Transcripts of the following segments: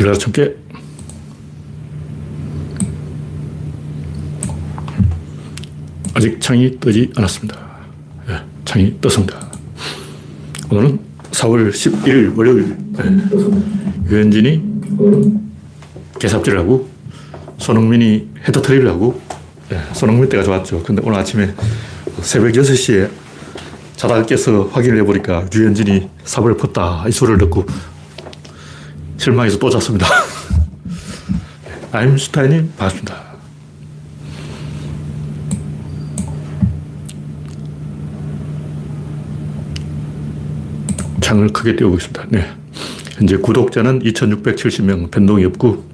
일어나 참깨. 아직 창이 뜨지 않았습니다. 예, 창이 떴습니다. 오늘은 4월 11일 월요일. 예, 유현진이 개삽질을 하고 손흥민이 헤드트릭을 하고 예, 손흥민 때가 좋았죠. 근데 오늘 아침에 새벽 6시에 자다가 깨서 확인을 해보니까 유현진이 삽을 폈다 이 소리를 듣고 실망해서 또 잤습니다. 아임슈타인님 반갑습니다. 창을 크게 띄우고 있습니다. 네. 현재 구독자는 2670명 변동이 없고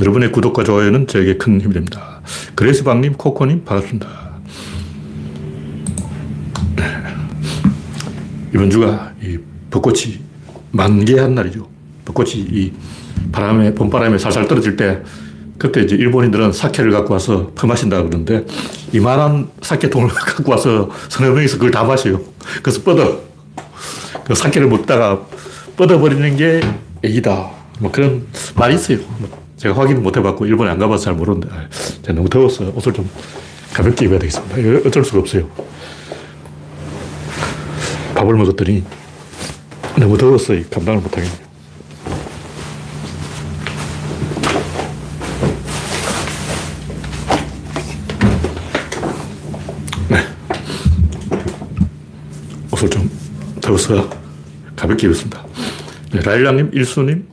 여러분의 구독과 좋아요는 저에게 큰 힘이 됩니다. 그레스방님, 코코님 반갑습니다. 네. 이번 주가 이 벚꽃이 만개한 날이죠. 벚꽃이 이 바람에, 봄바람에 살살 떨어질 때 그때 이제 일본인들은 사케를 갖고 와서 퍼마신다 그러는데 이만한 사케통을 갖고 와서 서너 명이서 그걸 다 마셔요. 그래서 뻗어. 그 사케를 먹다가 뻗어버리는 게 애기다. 뭐 그런 말이 있어요. 뭐 제가 확인 못 해봤고 일본에 안 가봐서 잘 모르는데 제가 너무 더워서 옷을 좀 가볍게 입어야 되겠습니다. 어쩔 수가 없어요. 밥을 먹었더니 너무 더워서 감당을 못하겠네요. 네. 옷을 좀 더워서 가볍게 입었습니다. 네, 라일락님, 일수님,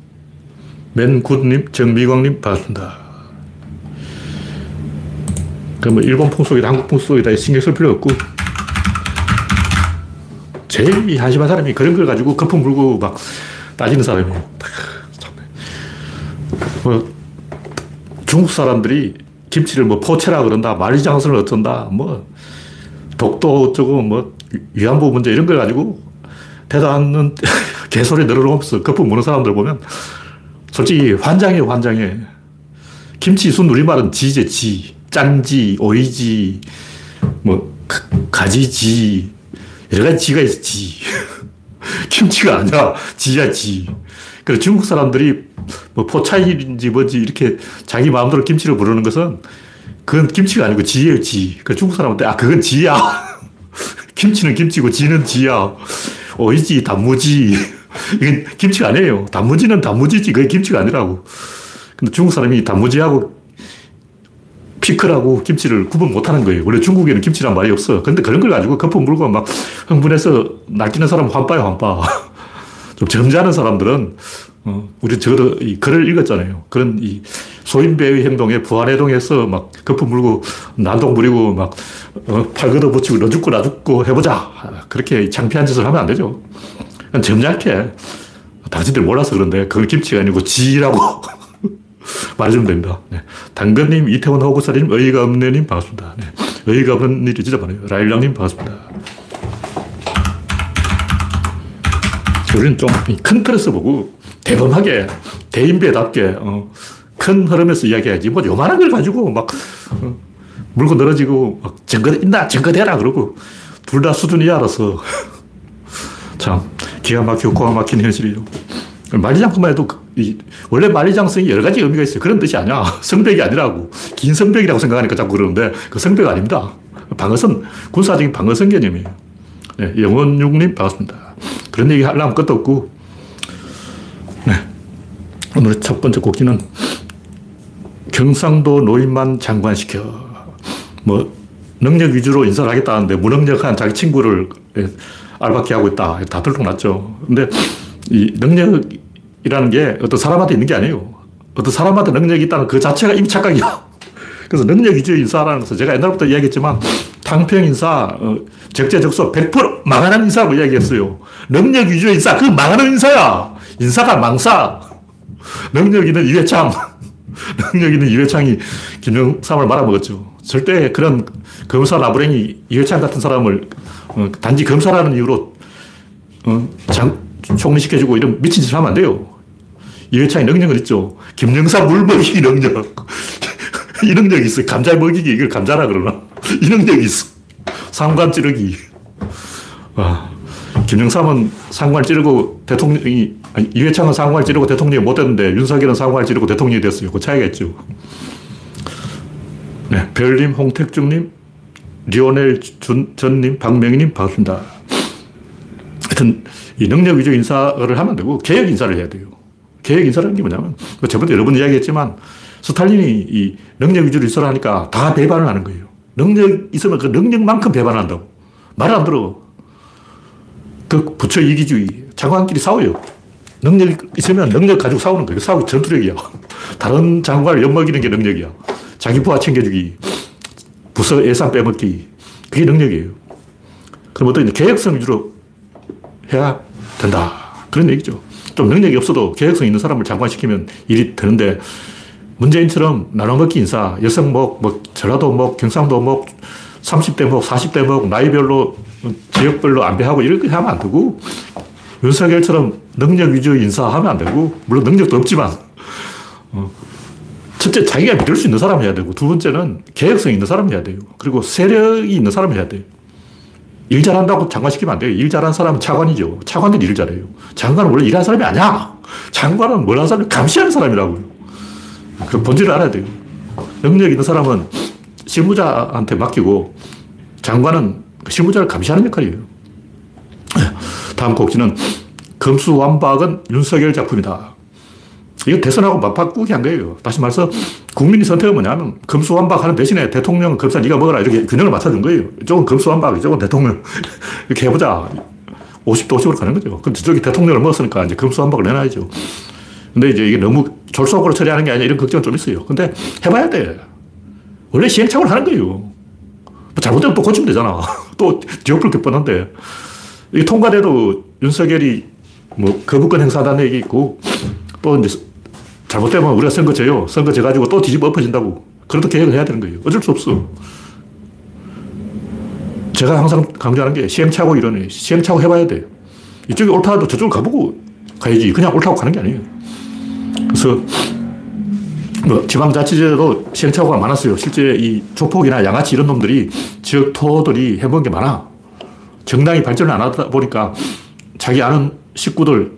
맨굿님, 정미광님, 반갑습니다. 그뭐 일본 풍속이다, 한국 풍속이다 신경 쓸 필요 없고, 제일 한심한 사람이 그런 걸 가지고 거품 물고 막 따지는 사람이에요. 뭐, 중국 사람들이 김치를 뭐 포체라 그런다, 만리장성을 어쩐다, 뭐, 독도 어쩌고, 뭐, 위안부 문제 이런 걸 가지고 대단한 개소리 늘어놓으면서 거품 무는 사람들 보면 솔직히 환장해, 환장해. 김치 순 우리말은 지제, 지. 짠지, 오이지, 뭐, 가지지. 여러 가지 지가 있어, 지. 김치가 아니라 지야, 지. 그래 중국 사람들이 뭐 포차인지 뭐지 이렇게 자기 마음대로 김치를 부르는 것은 그건 김치가 아니고 지예요, 지. 그 중국 사람한테 아, 그건 지야. 김치는 김치고 지는 지야. 오이지, 단무지. 이건 김치가 아니에요. 단무지는 단무지지. 그게 김치가 아니라고. 근데 중국 사람이 단무지하고 피클하고 김치를 구분 못 하는 거예요. 원래 중국에는 김치란 말이 없어. 근데 그런 걸 가지고 거품 물고 막 흥분해서 날뛰는 사람 환빠요, 환빠. 좀 점잖은 사람들은, 어, 우리 적어도 이 글을 읽었잖아요. 그런 이 소인배의 행동에 부안해동해서 막 거품 물고 난동 부리고 막 어, 팔 걷어 붙이고 너 죽고 나 죽고 해보자. 그렇게 창피한 짓을 하면 안 되죠. 점잖게. 당신들 몰라서 그런데 그건 김치가 아니고 지라고 말해주면 됩니다. 네. 당근님, 이태원 호구사님, 의의가 없네님 반갑습니다. 네. 의의가 없는 일이 진짜 많아요. 라일랑님 반갑습니다. 우리는 좀 큰 틀에서 보고 대범하게, 대인배답게, 어, 큰 흐름에서 이야기해야지. 뭐 요만한 걸 가지고 막, 어, 물고 늘어지고, 막 증거 있나? 증거 대라. 그러고, 둘 다 수준이 알아서. 참, 기가 막히고 고가 막힌 현실이죠. 만리장성만 해도 그, 이, 원래 만리장성이 여러 가지 의미가 있어요. 그런 뜻이 아니야. 성벽이 아니라고. 긴 성벽이라고 생각하니까 자꾸 그러는데 그 성벽 아닙니다. 방어선, 군사적인 방어선 개념이에요. 네, 영원육님 반갑습니다. 그런 얘기 하려면 끝도 없고. 네. 오늘 첫 번째 곡기는 경상도 노인만 장관시켜. 뭐, 능력 위주로 인사를 하겠다는데 무능력한 자기 친구를 알바키 하고 있다. 다 들통났죠. 근데 이 능력이라는 게 어떤 사람한테 있는 게 아니에요. 어떤 사람한테 능력이 있다는 그 자체가 이미 착각이야. 그래서 능력 위주의 인사라는 것은 제가 옛날부터 이야기했지만 탕평 인사, 어, 적재적소 100% 망하는 인사라고 이야기했어요. 능력 위주의 인사, 그 망하는 인사야. 인사가 망사. 능력 있는 이회창. 능력 있는 이회창이 김영삼을 말아먹었죠. 절대 그런 검사 나부랭이 이회창 같은 사람을 어, 단지 검사라는 이유로 어, 장, 총리시켜주고 이런 미친 짓을 하면 안 돼요. 이회창이 능력은 있죠. 김영삼 물먹이기 능력. 이 능력이 있어. 감자 먹이기, 이걸 감자라 그러나. 이 능력이 있어. 상관 찌르기. 와. 김영삼은 상관을 찌르고 대통령이, 아니, 이회창은 상관을 찌르고 대통령이 못 됐는데 윤석열은 상관을 찌르고 대통령이 됐어요. 그 차이가 있죠. 네, 별님, 홍택중님, 리오넬 준, 전님, 박명희님, 반갑습니다. 하여튼, 이 능력 위주 인사를 하면 되고, 개혁 인사를 해야 돼요. 개혁 인사라는 게 뭐냐면, 뭐 저번에 여러 번 이야기했지만, 스탈린이 이 능력 위주로 인사를 하니까 다 배반을 하는 거예요. 능력 있으면 그 능력만큼 배반한다고. 말 안 들어. 그 부처 이기주의. 장관끼리 싸워요. 능력 있으면 능력 가지고 싸우는 거예요. 싸우기 전투력이야. 다른 장관을 엿먹이는 게 능력이야. 자기 부하 챙겨주기. 부서 예산 빼먹기. 그게 능력이에요. 그럼 어떤 계획성 위주로 해야 된다. 그런 얘기죠. 좀 능력이 없어도 계획성 있는 사람을 장관시키면 일이 되는데 문재인처럼 나눠먹기 인사, 여성목, 뭐, 전라도목, 경상도목, 30대 목, 40대 목, 나이별로, 지역별로 안배하고 이렇게 하면 안 되고, 윤석열처럼 능력 위주 인사 하면 안 되고, 물론 능력도 없지만, 어, 첫째, 자기가 믿을 수 있는 사람 해야 되고, 두 번째는 계획성 있는 사람 해야 돼요. 그리고 세력이 있는 사람 해야 돼요. 일 잘한다고 장관시키면 안 돼요. 일 잘하는 사람은 차관이죠. 차관들이 일 잘해요. 장관은 원래 일하는 사람이 아니야. 장관은 뭘 하는 사람이 감시하는 사람이라고요. 그 본질을 알아야 돼요. 능력 있는 사람은 실무자한테 맡기고 장관은 실무자를 감시하는 역할이에요. 다음 곡지는 금수완박은 윤석열 작품이다. 이거 대선하고 맞바꾸기 한 거예요. 다시 말해서 국민이 선택은 뭐냐면 금수완박하는 대신에 대통령 검사 네가 먹어라 이렇게 균형을 맞춰준 거예요. 이쪽은 금수완박, 이쪽은 대통령 이렇게 해보자. 50대 50으로 가는 거죠. 근데 저쪽이 대통령을 먹었으니까 이제 금수완박을 내놔야죠. 근데 이제 이게 너무 졸속으로 처리하는 게 아니라 이런 걱정은 좀 있어요. 근데 해봐야 돼. 원래 시행착오를 하는 거예요. 뭐 잘못되면 또 고치면 되잖아. 또 지옥불 뻔한데. 이게 통과돼도 윤석열이 뭐 거부권 행사하다는 얘기 있고 또 이제 잘못되면 우리가 선거 져요. 선거 져가지고 또 뒤집어 엎어진다고. 그래도 계획을 해야 되는 거예요. 어쩔 수 없어. 제가 항상 강조하는 게 시행착오 이론이에요. 시행착오 해봐야 돼. 이쪽이 옳다 도 저쪽을 가보고 가야지. 그냥 옳다고 가는 게 아니에요. 그래서 뭐 지방자치제도 시행착오가 많았어요. 실제 이 조폭이나 양아치 이런 놈들이 지역 토들이 해본 게 많아. 정당이 발전을 안 하다 보니까 자기 아는 식구들,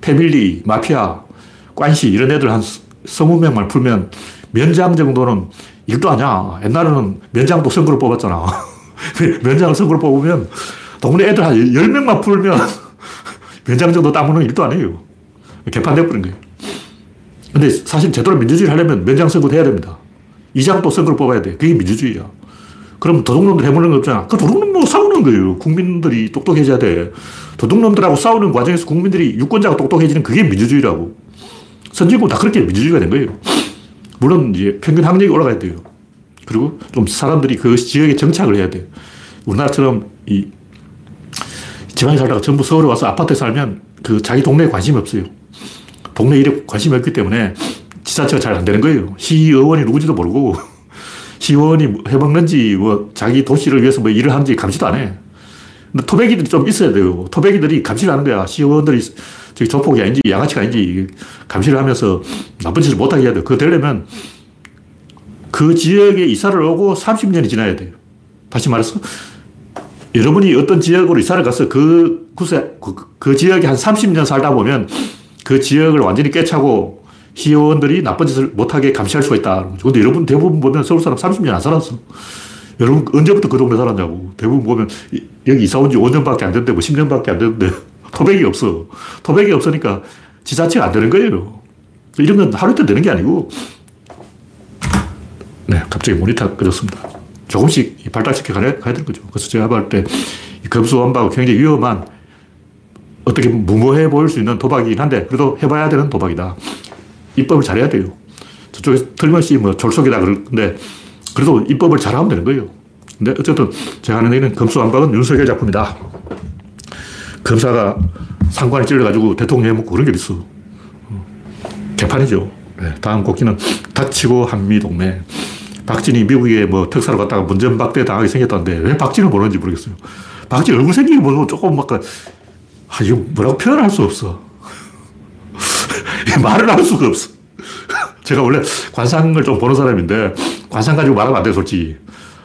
패밀리, 마피아, 관시 이런 애들 한 서무 명만 풀면 면장 정도는 일도 아니야. 옛날에는 면장도 선거를 뽑았잖아. 면장을 선거를 뽑으면 동네 애들 한 10명만 풀면 면장 정도 따무는 일도 아니에요. 개판돼버린 거예요. 근데 사실 제대로 민주주의를 하려면 면장 선거도 해야 됩니다. 이장도 선거를 뽑아야 돼. 그게 민주주의야. 그럼 도둑놈들 해보는 거 없잖아. 그 도둑놈하고 싸우는 거예요. 국민들이 똑똑해져야 돼. 도둑놈들하고 싸우는 과정에서 국민들이 유권자가 똑똑해지는 그게 민주주의라고. 선진국 다 그렇게 민주주의가 된 거예요. 물론 이제 평균 학력이 올라가야 돼요. 그리고 좀 사람들이 그 지역에 정착을 해야 돼요. 우리나라처럼 이 지방에 살다가 전부 서울에 와서 아파트에 살면 그 자기 동네에 관심이 없어요. 동네 일에 관심이 없기 때문에 지자체가 잘 안 되는 거예요. 시의원이 누구지도 모르고 시의원이 뭐 해먹는지 뭐 자기 도시를 위해서 뭐 일을 하는지 감시도 안 해. 근데 토백이들이 좀 있어야 돼요. 토백이들이 감시를 하는 거야. 시의원들이 저기 조폭이 아닌지 양아치가 아닌지 감시를 하면서 나쁜 짓을 못하게 해야 돼요. 그거 되려면 그 지역에 이사를 오고 30년이 지나야 돼요. 다시 말해서 여러분이 어떤 지역으로 이사를 가서 그 구세, 그, 그 지역에 한 30년 살다 보면 그 지역을 완전히 꿰차고 시의원들이 나쁜 짓을 못하게 감시할 수가 있다. 근데 여러분 대부분 보면 서울 사람 30년 안 살았어. 여러분 언제부터 그 동네 살았냐고. 대부분 보면 여기 이사 온 지 5년밖에 안 됐는데 뭐 10년밖에 안 됐는데 토백이 없어. 토백이 없으니까 지자체가 안 되는 거예요. 이런 건 하루 이틀 되는 게 아니고 네, 갑자기 모니터 꺼졌습니다. 조금씩 발달시켜 가야, 가야 되는 거죠. 그래서 제가 볼때 검수완박 굉장히 위험한 어떻게 무모해 보일 수 있는 도박이긴 한데 그래도 해봐야 되는 도박이다. 입법을 잘해야 돼요. 저쪽에 틀림없이 뭐 졸속이다 그러는데 그래도 입법을 잘하면 되는 거예요. 근데 어쨌든 제가 하는 얘기는 검수완박은 윤석열 작품이다. 검사가 상관을 찔러가지고 대통령에 묻고 그런 게 있어. 개판이죠. 네, 다음 곡기는 닥치고 한미동맹. 박진이 미국에 뭐 특사로 갔다가 문전박대 당하게 생겼다는데 왜 박진을 모르는지 모르겠어요. 박진 얼굴 생기기 보면 조금 막, 아, 이거 뭐라고 표현할 수 없어. 말을 할 수가 없어. 제가 원래 관상을 좀 보는 사람인데 관상 가지고 말하면 안 돼, 솔직히.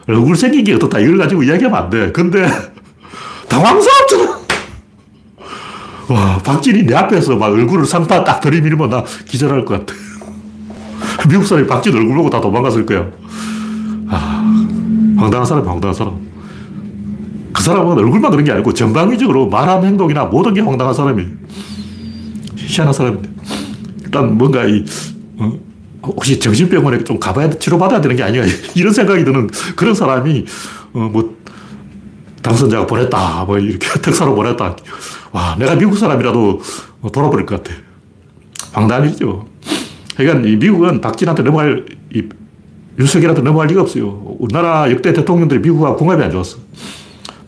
얼굴 생긴 게 어떻다. 이걸 가지고 이야기하면 안 돼. 근데 당황스럽잖아. 와, 박진이 내 앞에서 막 얼굴을 상파 딱 들이밀면 나 기절할 것 같아. 미국 사람이 박진 얼굴 보고 다 도망갔을 거야. 아, 황당한 사람, 황당한 사람. 그 사람은 얼굴만 그런 게 아니고 전방위적으로 말하는 행동이나 모든 게 황당한 사람이에요. 희한한 사람인데. 일단 뭔가 이, 어? 혹시 정신병원에 좀 가봐야, 치료받아야 되는 게 아니야. 이런 생각이 드는 그런 사람이, 어, 뭐, 당선자가 보냈다. 뭐, 이렇게 특사로 보냈다. 와, 내가 미국 사람이라도 돌아버릴 것 같아. 황당이죠. 그러니까 이 미국은 박진한테 넘어갈, 이 윤석열한테 넘어갈 리가 없어요. 우리나라 역대 대통령들이 미국하고 궁합이 안 좋았어.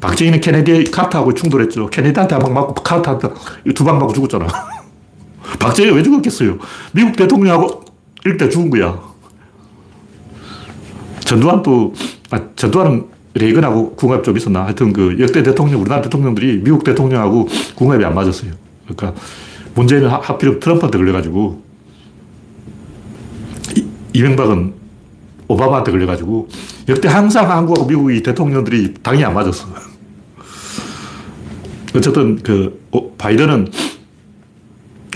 박정희는 케네디 카트하고 충돌했죠. 케네디한테 한 방 맞고 카트한테 두 방 맞고 죽었잖아. 박정희가 왜 죽었겠어요? 미국 대통령하고 일대 죽은 거야. 전두환도, 아, 전두환은 레이건하고 궁합 좀 있었나? 하여튼 그 역대 대통령, 우리나라 대통령들이 미국 대통령하고 궁합이 안 맞았어요. 그러니까 문재인은 하필 트럼프한테 걸려가지고 이명박은 오바마한테 걸려가지고 역대 항상 한국하고 미국이 대통령들이 당이 안 맞았어. 어쨌든 그 바이든은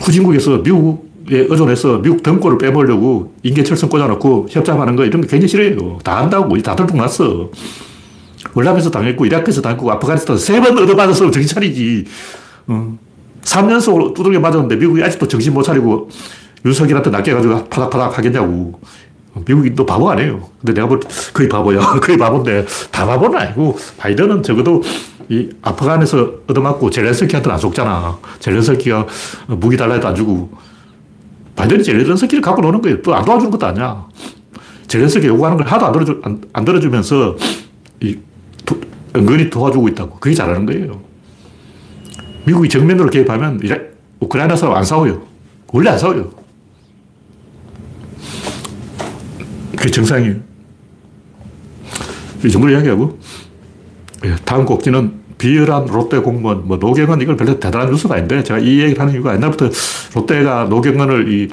후진국에서 미국에 의존해서 미국 등골을 빼보려고 인계철선 꽂아놓고 협잡하는 거 이런 거 굉장히 싫어요. 다 한다고 다 들통났어. 월남에서 당했고 이라크에서 당했고 아프가니스탄 세번 얻어맞았으면 정신 차리지. 어. 3연속으로 두들겨 맞았는데 미국이 아직도 정신 못 차리고 윤석열한테 낚여가지고 파닥파닥 하겠냐고. 미국이 또 바보 아니에요. 근데 내가 볼 거의 바보야. 거의 바보인데 다 바보는 아니고 바이든은 적어도 이 아프간에서 얻어맞고 젤렌스키한테는 안 속잖아. 젤렌스키가 무기 달라 해도 안 주고. 바이든이 젤렌스키를 갖고 노는 거예요. 또 안 도와주는 것도 아니야. 젤렌스키 요구하는 걸 하도 안, 들어주, 안, 안 들어주면서 이 도, 은근히 도와주고 있다고. 그게 잘하는 거예요. 미국이 정면으로 개입하면 이제 우크라이나 사람 안 싸워요. 원래 안 싸워요. 그게 정상이에요. 이 정도로 이야기하고, 예, 다음 곡지는 비열한 롯데 공무원, 뭐 노경은 이걸 별로 대단한 뉴스가 아닌데, 제가 이 얘기를 하는 이유가 옛날부터 롯데가 노경은을 이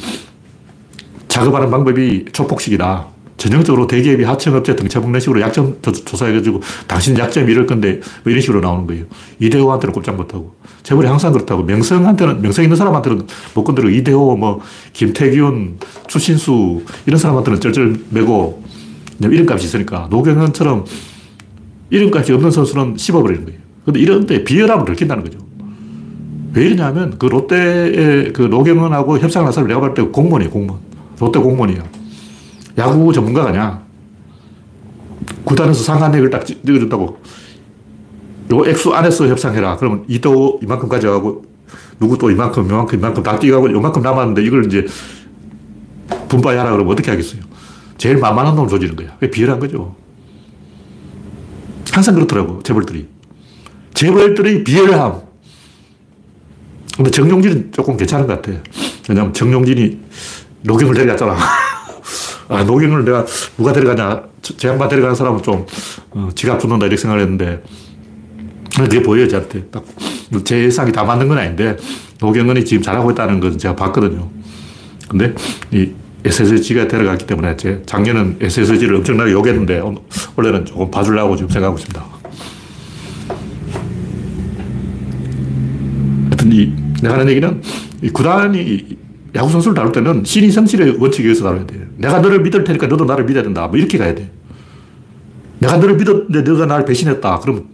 작업하는 방법이 초폭식이다. 전형적으로 대기업이 하청업체 등쳐먹는 식으로 약점 조사해가지고 당신 약점이 이럴 건데 뭐 이런 식으로 나오는 거예요. 이대호한테는 꼼짝 못하고. 재벌이 항상 그렇다고. 명성한테는, 명성 있는 사람한테는 못 건드리고 이대호, 뭐, 김태균, 추신수 이런 사람한테는 쩔쩔 매고 이름값이 있으니까 노경은처럼 이름값이 없는 선수는 씹어버리는 거예요. 근데 이런데 비열함을 느낀다는 거죠. 왜 이러냐면 그 롯데의 그 노경은하고 협상을 한 사람이 내가 볼때 공무원이에요, 공무원. 롯데 공무원이에요. 야구 전문가가 아니야. 구단에서 상한액을 딱 찍어준다고. 요 액수 안에서 협상해라. 그러면 이도 이만큼 가져가고, 누구 또 이만큼, 이만큼, 이만큼 다 뛰어가고, 요만큼 남았는데 이걸 이제 분파하라 그러면 어떻게 하겠어요? 제일 만만한 놈을 조지는 거야. 비열한 거죠. 항상 그렇더라고, 재벌들이. 재벌들이 비열함. 근데 정용진은 조금 괜찮은 것 같아. 왜냐면 정용진이 녹용을 데려갔잖아. 아, 노경을 내가 누가 데려가냐. 제 양반 데려가는 사람은 좀, 어, 지갑 붙는다 이렇게 생각을 했는데, 그게 보여요, 저한테. 딱, 제 예상이 다 맞는 건 아닌데, 노경은이 지금 잘하고 있다는 건 제가 봤거든요. 근데, 이 SSG가 데려갔기 때문에, 제 작년은 SSG를 엄청나게 욕했는데, 원래는 조금 봐주려고 지금 생각하고 있습니다. 하여튼, 이, 내가 하는 얘기는, 이 구단이 야구선수를 다룰 때는 신의 성실의 원칙에 의해서 다뤄야 돼. 내가 너를 믿을 테니까 너도 나를 믿어야 된다. 뭐 이렇게 가야 돼. 내가 너를 믿었는데 너가 나를 배신했다. 그럼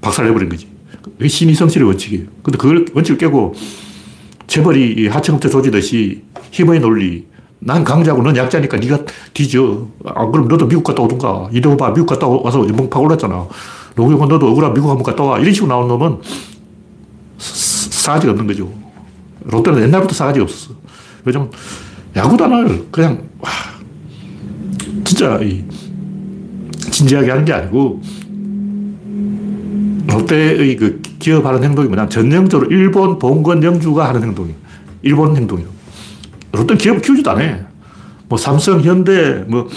박살 내버린 거지. 그게 신의 성실의 원칙이에요. 근데 그걸 원칙을 깨고 재벌이 하청업체 조지듯이 힘의 논리. 난 강자고 넌 약자니까 네가 뒤져. 아, 그럼 너도 미국 갔다 오든가. 이대호 봐. 미국 갔다 와서 연봉 팍 올랐잖아. 노경은 너도 억울한 미국 한번 갔다 와. 이런 식으로 나오는 놈은 싸가지가 없는 거죠. 롯데는 옛날부터 싸가지가 없었어. 왜냐면 야구단을 그냥 와, 진짜 이, 진지하게 하는 게 아니고 롯데의 그 기업하는 행동이 뭐냐 전형적으로 일본 봉건 영주가 하는 행동이에요. 일본 행동이요. 롯데 기업 키우지도 않아. 뭐 삼성, 현대, 뭐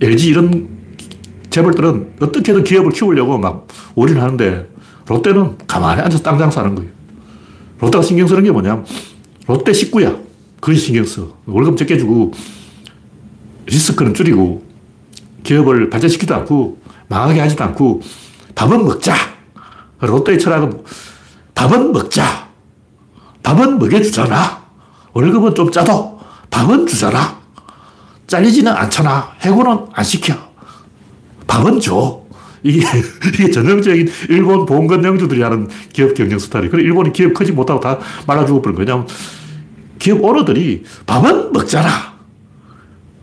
LG 이런 재벌들은 어떻게든 기업을 키우려고 막 올인하는데 롯데는 가만히 앉아서 땅 장사하는 거예요. 롯데가 신경 쓰는 게 뭐냐 롯데 식구야. 그걸 신경 써. 월급 적게 주고 리스크는 줄이고 기업을 발전시키지도 않고 망하게 하지도 않고 밥은 먹자. 롯데의 철학은 밥은 먹자. 밥은 먹여주잖아. 월급은 좀 짜도 밥은 주잖아. 잘리지는 않잖아. 해고는 안 시켜. 밥은 줘. 이게, 이게 전형적인 일본 봉건 영주들이 하는 기업 경영 스타일이. 그래, 일본이 기업 크지 못하고 다 말아주고 버린 거냐. 기업 오너들이 밥은 먹잖아.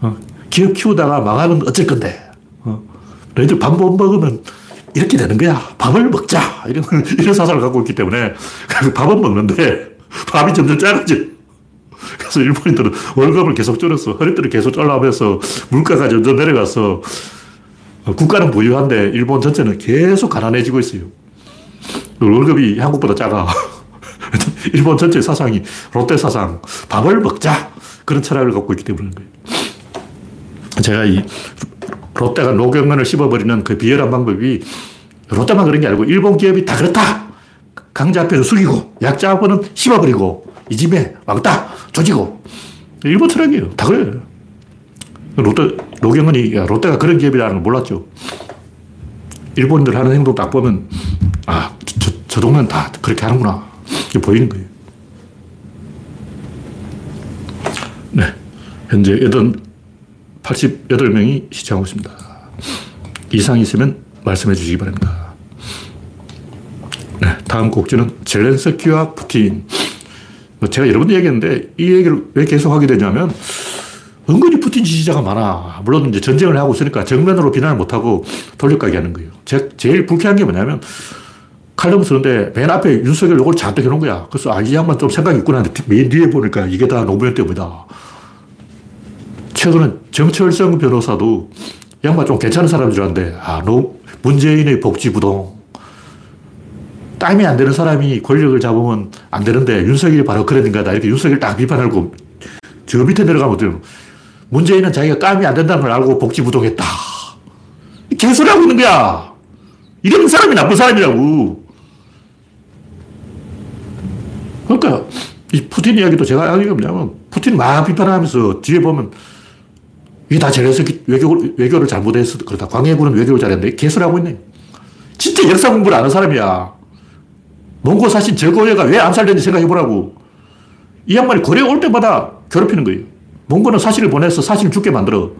어, 기업 키우다가 망하면 어쩔 건데. 어, 너희들 밥 못 먹으면 이렇게 되는 거야. 밥을 먹자. 이런, 이런 사상을 갖고 있기 때문에 밥은 먹는데 밥이 점점 작아져. 그래서 일본인들은 월급을 계속 줄였어. 허리띠를 계속 잘라면서 물가가 점점 내려가서 국가는 부유한데 일본 전체는 계속 가난해지고 있어요. 월급이 한국보다 작아. 일본 전체 사상이 롯데 사상, 밥을 먹자. 그런 철학을 갖고 있기 때문인 거예요. 제가 이 롯데가 노경건을 씹어버리는 그 비열한 방법이 롯데만 그런 게 아니고 일본 기업이 다 그렇다. 강자 앞에서 숙이고 약자 앞에는 씹어버리고 이 집에 왕따 조지고 일본 철학이에요. 다 그래요. 롯데, 노경은이 롯데가 그런 기업이라는 걸 몰랐죠. 일본인들 하는 행동 딱 보면 아, 저, 저 동네는 다 그렇게 하는구나. 보이는 거예요. 네. 현재 88명이 시청하고 있습니다. 이상 있으면 말씀해 주시기 바랍니다. 네, 다음 곡지는 젤렌스키와 푸틴. 뭐 제가 여러 번 얘기했는데 이 얘기를 왜 계속 하게 되냐면 은근히 푸틴 지지자가 많아. 물론 이제 전쟁을 하고 있으니까 정면으로 비난을 못하고 돌려가게 하는 거예요. 제, 제일 불쾌한 게 뭐냐면 칼럼 쓰는데 맨 앞에 윤석열 요걸 잔뜩 해놓은 거야. 그래서 아, 이 양반 좀 생각이 있구나 하는데 맨 뒤에 보니까 이게 다 노무현 때문이다. 최근에 정철승 변호사도 양반 좀 괜찮은 사람인 줄 알았는데, 아, 노, 문재인의 복지부동. 깜이 안 되는 사람이 권력을 잡으면 안 되는데, 윤석열이 바로 그런 인간이다. 이렇게 윤석열 딱 비판하고, 저 밑에 내려가면 어때요? 문재인은 자기가 깜이 안 된다는 걸 알고 복지부동했다. 개소리 하고 있는 거야. 이런 사람이 나쁜 사람이라고. 그러니까, 이 푸틴 이야기도 제가 게 뭐냐면, 푸틴 막 비판하면서 뒤에 보면, 이게 다 젤렌스키 외교, 외교를 잘못해서 그렇다. 광해군은 외교를 잘했는데 개소리 하고 있네. 진짜 역사 공부를 아는 사람이야. 몽고 사신 절고려가 왜 암살됐는지 생각해보라고. 이 양반이 고려 올 때마다 괴롭히는 거예요. 몽고는 사신을 보내서 사신을 죽게 만들어.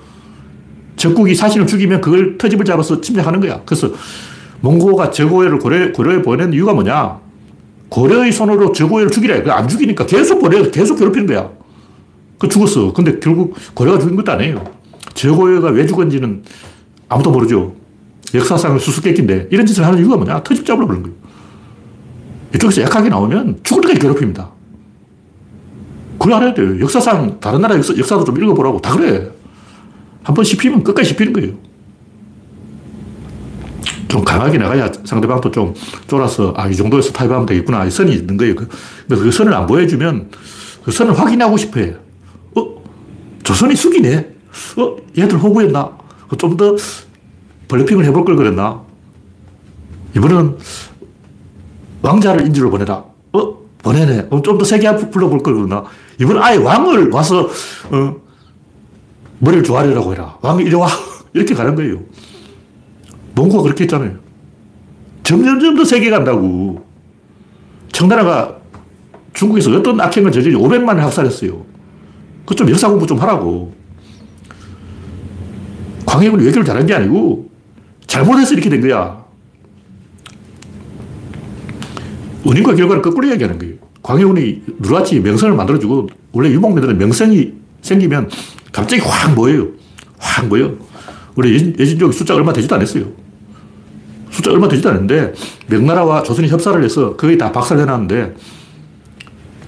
적국이 사신을 죽이면 그걸 터집을 잡아서 침략하는 거야. 그래서 몽고가 저고려를 고려, 고려에 보낸 이유가 뭐냐? 고려의 손으로 저고려를 죽이래. 안 죽이니까 계속 보내, 계속 괴롭히는 거야. 그 죽었어. 근데 결국 고려가 죽인 것도 아니에요. 저고려가 왜 죽었는지는 아무도 모르죠. 역사상의 수수께끼인데 이런 짓을 하는 이유가 뭐냐? 터집 잡으러 그런 거예요. 이쪽에서 약하게 나오면 죽을 때까지 괴롭힙니다. 그걸 알아야 돼요. 역사상 다른 나라 역사, 역사도 좀 읽어보라고. 다 그래. 한 번 씹히면 끝까지 씹히는 거예요. 좀 강하게 나가야 상대방도 좀 쫄아서 아, 이 정도에서 타협하면 되겠구나. 이 선이 있는 거예요. 그, 그 선을 안 보여주면 그 선을 확인하고 싶어 해요. 어? 저 선이 숙이네? 어? 얘들 호구였나? 좀 더 블리핑을 해볼 걸 그랬나? 이번은 왕자를 인질로 보내라. 어? 보내네. 좀더 세게 불러볼 걸 그랬나? 이번은 아예 왕을 와서, 어, 머리를 조아리라고 해라. 왕이 이리 와. 이렇게 가는 거예요. 몽고가 그렇게 했잖아요. 점점점 더 세게 간다고. 청나라가 중국에서 어떤 악행을 저질지 500만을 학살했어요. 그 좀 역사 공부 좀 하라고. 광해군이 외교를 잘한 게 아니고 잘못해서 이렇게 된 거야. 원인과 결과를 거꾸로 이야기하는 거예요. 광해군이 누라치 명성을 만들어주고 원래 유목민들은 명성이 생기면 갑자기 확 모여요. 확 모여. 예진, 예진족이 숫자 얼마 되지도 않았어요. 숫자 얼마 되지도 않는데 명나라와 조선이 협사를 해서 거의 다 박살내놨는데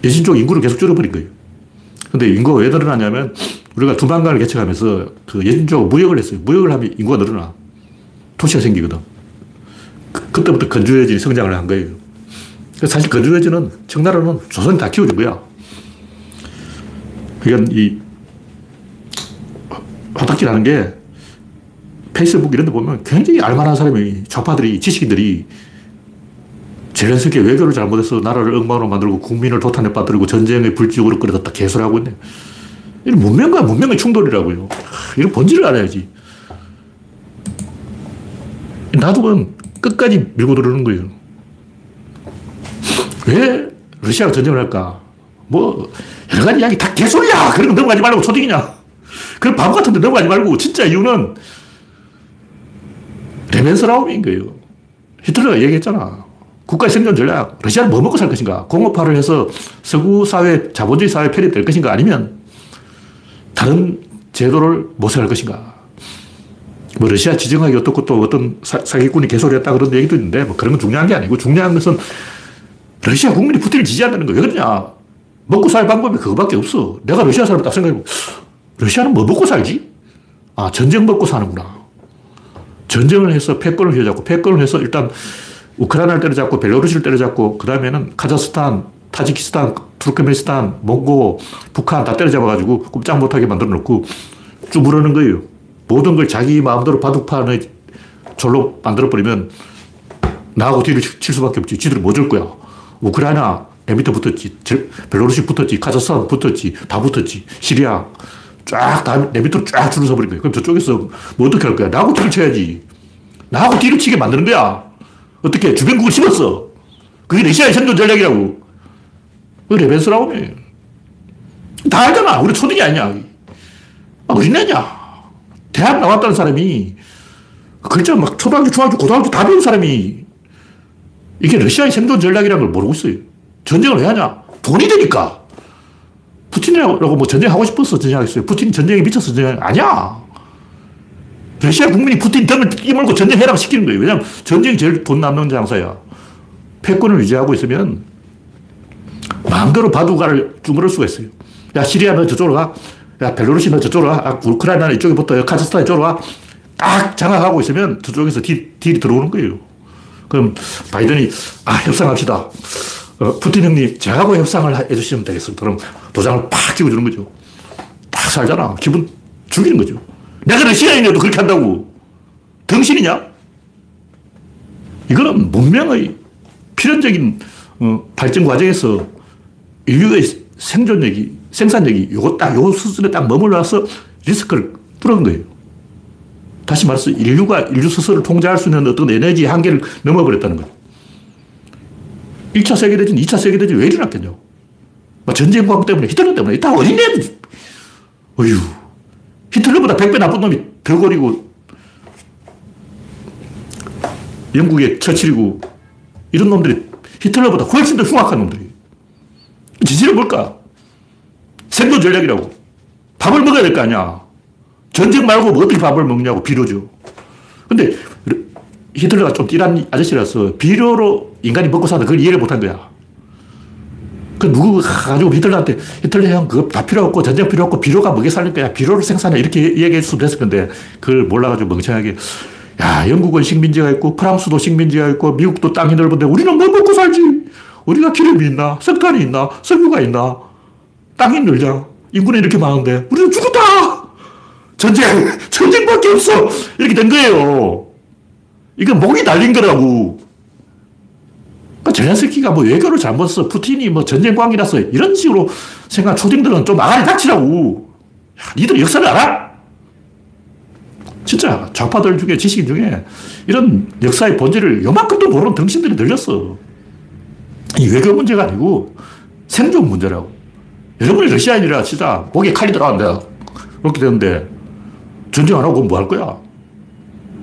예진족 인구를 계속 줄여버린 거예요. 근데 인구가 왜 늘어나냐면 우리가 두만강을 개척하면서 그 예진족 무역을 했어요. 무역을 하면 인구가 늘어나. 도시가 생기거든. 그, 때부터 건주해진이 성장을 한 거예요. 사실 건주해진은 청나라는 조선이 다 키워준 거야. 그러니까 이 화딱지라는 게 페이스북 이런 데 보면 굉장히 알만한 사람이 좌파들이 지식인들이 젤렌스키 외교를 잘못해서 나라를 엉망으로 만들고 국민을 도탄에 빠뜨리고 전쟁의 불지옥으로 끌어다 개소리 하고 있네. 이런 문명과 문명의 충돌이라고요. 이런 본질을 알아야지. 놔두면 끝까지 밀고 들어오는 거예요. 왜 러시아가 전쟁을 할까? 뭐, 여러 가지 이야기 다 개소리야! 그런 거 넘어가지 말고 초딩이냐? 그런 바보 같은 데 넘어가지 말고, 진짜 이유는 레벤스라움인 거예요. 히틀러가 얘기했잖아. 국가의 생존 전략. 러시아는 뭐 먹고 살 것인가? 공업화를 해서 서구 사회, 자본주의 사회 편입될 것인가? 아니면 다른 제도를 모색할 것인가? 뭐 러시아 지정학이 어떻고 또 어떤 사, 기꾼이 개소리했다 그런 얘기도 있는데 뭐 그런 건 중요한 게 아니고 중요한 것은 러시아 국민이 푸틴을 지지한다는 거 왜 그러냐? 먹고 살 방법이 그거밖에 없어. 내가 러시아 사람 딱 생각해보면 러시아는 뭐 먹고 살지? 아, 전쟁 먹고 사는구나. 전쟁을 해서 패권을 휘어잡고 패권을 해서 일단 우크라이나를 때려잡고 벨로루시를 때려잡고 그 다음에는 카자흐스탄, 타지키스탄, 투르크메니스탄, 몽고, 북한 다 때려잡아가지고 꼼짝 못하게 만들어 놓고 쭉 물어는 거예요. 모든 걸 자기 마음대로 바둑판의 졸로 만들어버리면 나하고 뒤를 칠 수밖에 없지. 지들은 뭐줄 거야. 우크라이나 내 밑에 붙었지. 벨로루시 붙었지. 카자흐스탄 붙었지. 다 붙었지. 시리아 쫙내 밑으로 쫙 줄을 서버린 거예요. 그럼 저쪽에서 뭐 어떻게 할 거야? 나하고 뒤를 쳐야지. 나하고 뒤를 치게 만드는 거야. 어떻게? 주변국을 씹었어. 그게 러시아의 생존 전략이라고. 그 레벤스라고 다 알잖아. 우리 초딩이 아니냐. 어린애냐. 대학 나왔다는 사람이 글자 막 초등학교, 중학교, 고등학교 다 배운 사람이 이게 러시아의 생존 전략이라는 걸 모르고 있어요. 전쟁을 왜 하냐? 돈이 되니까. 푸틴이라고 뭐 전쟁하고 싶어서 전쟁하겠어요. 푸틴 전쟁에 미쳐서 전쟁 아니야. 러시아 국민이 푸틴 등을 떠밀고 전쟁해라고 시키는 거예요. 왜냐하면 전쟁이 제일 돈 남는 장사야. 패권을 유지하고 있으면 마음대로 바둑알을 주물을 수가 있어요. 야, 시리아 너 저쪽으로 가. 야, 벨로루시 너 저쪽으로 가. 아, 우크라이나는 이쪽에 붙어. 카자흐스탄 이쪽으로 가. 딱 장악하고 있으면 저쪽에서 deal, deal이 들어오는 거예요. 그럼 바이든이, 아, 협상합시다. 어, 푸틴 형님, 저하고 협상을 해주시면 되겠습니다. 그럼 도장을 팍 찍어주는 거죠. 딱 살잖아. 기분 죽이는 거죠. 내가 러시아인이어도 그렇게 한다고. 등신이냐? 이거는 문명의 필연적인 어, 발전 과정에서 인류의 생존력이, 생산력이 요거 딱, 요 수준에 딱 머물러서 리스크를 뚫은 거예요. 다시 말해서 인류가 인류 스스로를 통제할 수 있는 어떤 에너지 한계를 넘어버렸다는 거죠. 1차 세계대전, 2차 세계대전 왜 일어났겠냐? 뭐 전쟁광 때문에, 히틀러 때문에, 다 어린애, 어휴. 히틀러보다 100배 나쁜 놈이 벽걸이고, 영국의 처칠이고, 이런 놈들이 히틀러보다 훨씬 더 흉악한 놈들이. 지지는 뭘까? 생존 전략이라고. 밥을 먹어야 될 거 아니야. 전쟁 말고 뭐 어떻게 밥을 먹냐고, 비료죠. 근데 히틀러가 좀 띠란 아저씨라서 비료로 인간이 먹고 사는 그걸 이해를 못한 거야. 그 누구 가지고 히틀러한테 히틀러 형 그거 다 필요 없고 전쟁 필요 없고 비료가 먹여 살릴 거야. 비료를 생산해. 이렇게 수도 됐을 건데 그걸 몰라가지고 멍청하게 야, 영국은 식민지가 있고 프랑스도 식민지가 있고 미국도 땅이 넓은데 우리는 뭐 먹고 살지? 우리가 기름이 있나? 석탄이 있나? 석유가 있나? 땅이 늘자. 인구는 이렇게 많은데 우리는 죽었다! 전쟁! 전쟁밖에 없어! 이렇게 된 거예요. 이건 목이 달린 거라고. 그러니까 제렌스키가 뭐 외교를 잘못 써. 푸틴이 뭐 전쟁광이라서 이런 식으로 생각 초딩들은 좀 아가리 닥치라고. 야, 니들 역사를 알아? 진짜 좌파들 중에 지식인 중에 이런 역사의 본질을 요만큼도 모르는 등신들이 늘렸어. 이 외교 문제가 아니고 생존 문제라고. 여러분이 러시아인이라 진짜 목에 칼이 들어간다. 그렇게 되는데 전쟁 안 하고 뭐 할 거야?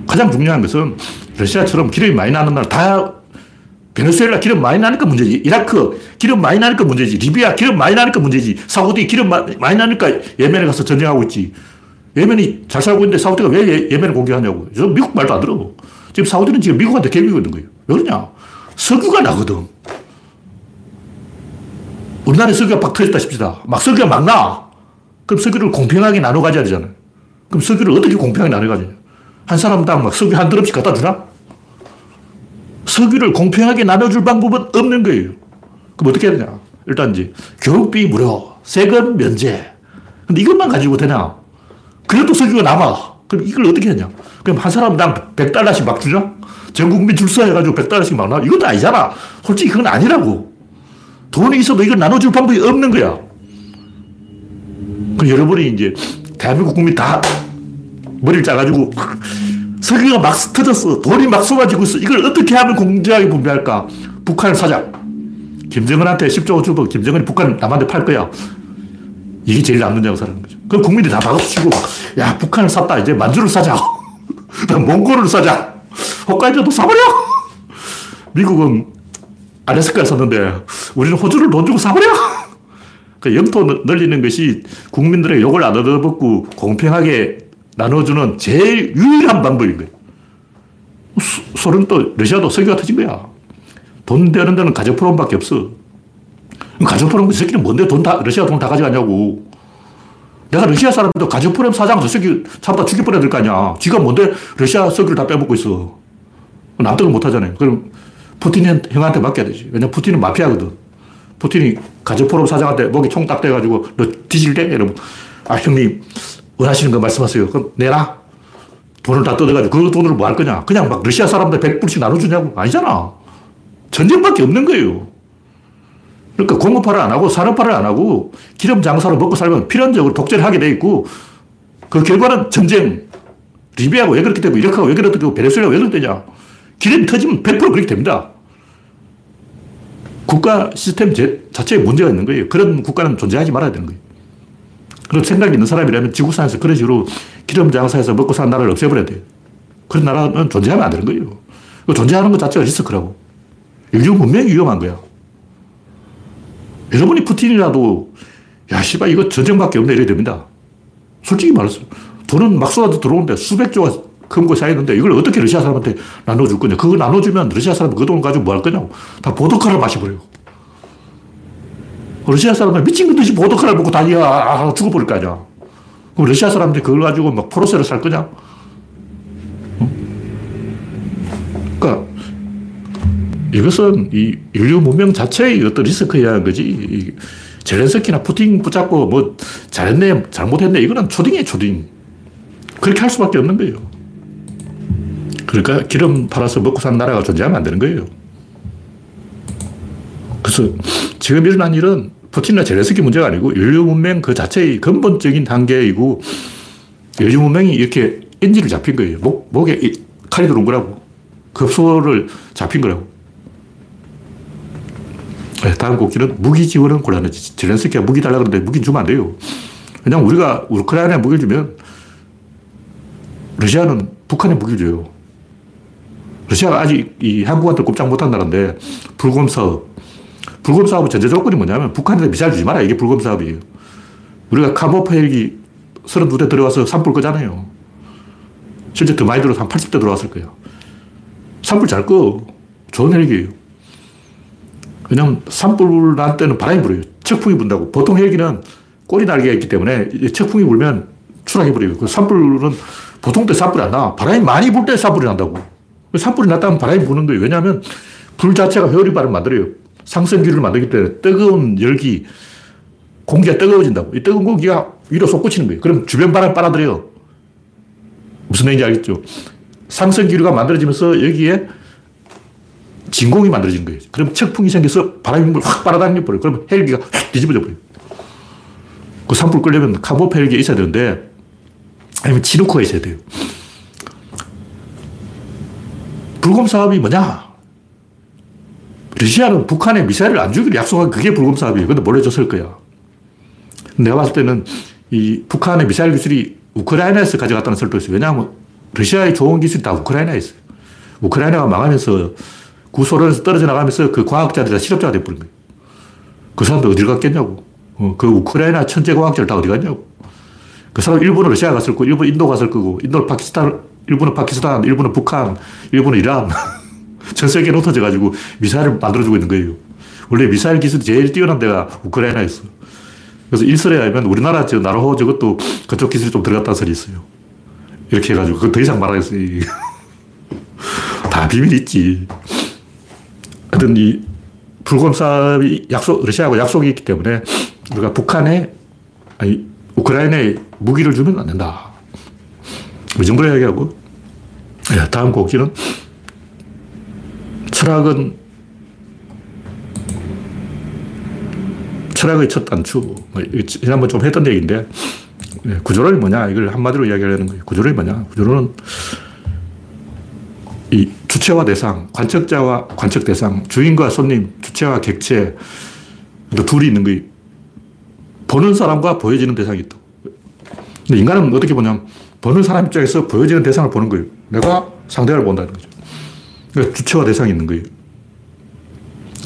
가장 중요한 것은 러시아처럼 기름이 많이 나는 나라 다 베네수엘라 기름 많이 나니까 문제지. 이라크 기름 많이 나니까 문제지. 리비아 기름 많이 나니까 문제지. 사우디 기름 많이 나니까 예멘에 가서 전쟁하고 있지. 예멘이 잘 살고 있는데 사우디가 왜 예, 예멘을 공격하냐고. 저 미국 말도 안 들어. 지금 사우디는 지금 미국한테 개비고 있는 거예요. 왜 그러냐? 석유가 나거든. 우리나라에 석유가 막 터졌다 싶시다. 막 석유가 막 나. 그럼 석유를 공평하게 나눠 가져야 되잖아요. 그럼 석유를 어떻게 공평하게 나눠 가져야 한 사람당 막 석유 한 드럼씩 갖다 주나? 석유를 공평하게 나눠줄 방법은 없는 거예요. 그럼 어떻게 해야 되냐? 일단 이제 교육비 무료, 세금 면제. 근데 이것만 가지고 되냐? 그래도 석유가 남아. 그럼 이걸 어떻게 하냐? 그럼 한 사람당 100달러씩 막 주냐? 전 국민 줄 서해가지고 100달러씩 막 나? 이것도 아니잖아. 솔직히 그건 아니라고. 돈이 있어도 이걸 나눠줄 방법이 없는 거야. 그 여러분이 이제 대한민국 국민 다 머리를 짜가지고 석유가 막 터졌어. 돈이 막 쏟아지고 있어. 이걸 어떻게 하면 공정하게 분배할까? 북한 사장. 김정은한테 10조 주고 김정은이 북한 남한테 팔 거야. 이게 제일 남는 장사라는 거죠. 그럼 국민들이 다 박수 치고, 야, 북한을 샀다. 이제 만주를 사자. 몽골을 사자. 홋카이도도 사버려! 미국은 알래스카를 샀는데, 우리는 호주를 돈 주고 사버려! 그 영토 늘리는 것이 국민들의 욕을 안 얻어먹고 공평하게 나눠주는 제일 유일한 방법인 거예요. 소련도 러시아도 석유가 터진 거야. 돈 되는 데는 가저프롬밖에 없어. 가저프롬 그 새끼는 뭔데 돈 다, 러시아 돈 다 가져가냐고. 내가 러시아 사람도 가저프롬 사장 저 새끼 잡다 죽여버려야 될 거 아니야. 지가 뭔데 러시아 석유를 다 빼먹고 있어. 납득을 못 하잖아요. 그럼 푸틴 형한테 맡겨야 되지. 왜냐면 푸틴은 마피아거든. 푸틴이 가저프롬 사장한테 목에 총 딱 대가지고 너 뒤질래? 이러면 아, 형님, 원하시는 거 말씀하세요. 그럼 내라. 돈을 다 뜯어가지고 그 돈으로 뭐할 거냐? 그냥 막 러시아 사람들 100불씩 나눠주냐고? 아니잖아. 전쟁밖에 없는 거예요. 그러니까 공업화를 안 하고 산업화를 안 하고 기름 장사로 먹고 살면 필연적으로 독재를 하게 돼 있고 그 결과는 전쟁. 리비아가 왜 그렇게 되고 이라크가 왜 그렇게 되고 베네수엘라가 왜 그렇게 되냐. 기름이 터지면 100% 그렇게 됩니다. 국가 시스템 자체에 문제가 있는 거예요. 그런 국가는 존재하지 말아야 되는 거예요. 그런 생각이 있는 사람이라면 지구상에서 그런 식으로 기름 장사해서 먹고 사는 나라를 없애버려야 돼요. 그런 나라는 존재하면 안 되는 거예요. 존재하는 것 자체가 리스크라고. 인류 문명이 위험한 거야. 여러분이 푸틴이라도, 야, 씨발, 이거 전쟁밖에 없네, 이래야 됩니다. 솔직히 말해서. 돈은 막 쏟아져 들어오는데 수백 조가 금고 쌓였는데 이걸 어떻게 러시아 사람한테 나눠줄 거냐. 그거 나눠주면 러시아 사람 그돈 가지고 뭐 할 거냐고. 다 보드카를 마셔버려요. 러시아 사람들 미친 듯이 보드카를 먹고 다니야 아, 죽어버릴 거 아니야. 그럼 러시아 사람들이 그걸 가지고 막 포르쉐를 살 거냐? 그러니까 이것은 이 인류 문명 자체의 어떤 리스크야 거지. 젤렌스키나 푸틴 붙잡고 뭐 잘했네, 잘못했네. 이거는 초딩이에요, 초딩. 그렇게 할 수밖에 없는 거예요. 그러니까 기름 팔아서 먹고 사는 나라가 존재하면 안 되는 거예요. 그래서 지금 일어난 일은 푸틴이나 젤렌스키 문제가 아니고 인류 문명 그 자체의 근본적인 단계이고 인류 문명이 이렇게 인지를 잡힌 거예요. 목, 목에 칼이 들어온 거라고. 급소를 잡힌 거라고. 네, 다음 곡기는 무기 지원은 곤란하지. 젤렌스키가 무기 달라 그러는데 무기 주면 안 돼요. 왜냐면 우리가 우크라이나에 무기를 주면 러시아는 북한에 무기를 줘요. 러시아가 아직 이 한국한테 꼼짝 못한 나라인데 불곰 사업. 불곰 사업의 전제 조건이 뭐냐면 북한한테 미사일 주지 마라. 이게 불곰 사업이에요. 우리가 카모프 헬기 32대 들어와서 산불 끄잖아요. 실제 더 많이 들어서 한 80대 들어왔을 거예요. 산불 잘 꺼. 좋은 헬기예요. 왜냐면 산불 날 때는 바람이 불어요. 척풍이 분다고. 보통 헬기는 꼬리 날개가 있기 때문에 척풍이 불면 추락해 버려요. 그 산불은 보통 때 산불이 안 나. 바람이 많이 불 때 산불이 난다고. 산불이 났다면 바람이 부는 거예요. 왜냐하면 불 자체가 회오리바람 만들어요. 상승기를 만들기 때문에 뜨거운 열기, 공기가 뜨거워진다고. 이 뜨거운 공기가 위로 솟구치는 거예요. 그럼 주변 바람 빨아들여요. 무슨 얘기인지 알겠죠? 상승기류가 만들어지면서 여기에 진공이 만들어지는 거예요. 그럼 척풍이 생겨서 바람이 확 빨아당겨 버려요. 그러면 헬기가 확 뒤집어져 버려요. 그 산불 끌려면 카모프 헬기가 있어야 되는데, 아니면 치누크가 있어야 돼요. 불금 사업이 뭐냐? 러시아는 북한에 미사일을 안 주기로 약속한 그게 불금 사업이에요. 근데 몰래 줬을 거야. 내가 봤을 때는 이 북한의 미사일 기술이 우크라이나에서 가져갔다는 설도 있어요. 왜냐하면 러시아의 좋은 기술이 다 우크라이나에 있어요. 우크라이나가 망하면서 구소련에서 떨어져 나가면서 그 과학자들이 다 실업자가 돼버린 거예요. 그 사람들 어딜 갔겠냐고. 어, 그 우크라이나 천재 과학자들 다 어디 갔냐고. 그 사람 일본은 러시아 갔을 거고, 일본 인도 갔을 거고, 인도는 파키스탄, 일본은 파키스탄, 일본은 북한, 일본은 이란. 전 세계에 흩어져 가지고 미사일을 만들어주고 있는 거예요. 원래 미사일 기술이 제일 뛰어난 데가 우크라이나였어. 그래서 일설에 하면 우리나라 저 나라호 저것도 그쪽 기술이 좀 들어갔다는 설이 있어요. 이렇게 해가지고 그건 더 이상 말하겠어요. 다 비밀이 있지. 하여튼 이 사업이 약속, 러시아하고 약속이 있기 때문에 우리가 북한에, 아니, 우크라이나에 무기를 주면 안 된다. 이 정도로 이야기하고, 네, 다음 곡지는 철학은 철학의 첫 단추. 뭐 지난번 좀 했던 얘기인데, 구조론이 뭐냐, 이걸 한마디로 이야기하려는 거예요. 구조론이 뭐냐? 구조론은 이이 주체와 대상, 관측자와 관측 대상, 주인과 손님, 주체와 객체, 둘이 있는 거예요. 보는 사람과 보여지는 대상이 있다. 근데 인간은 어떻게 보냐면, 보는 사람 입장에서 보여지는 대상을 보는 거예요. 내가 상대를 본다는 거죠. 그러니까 주체와 대상이 있는 거예요.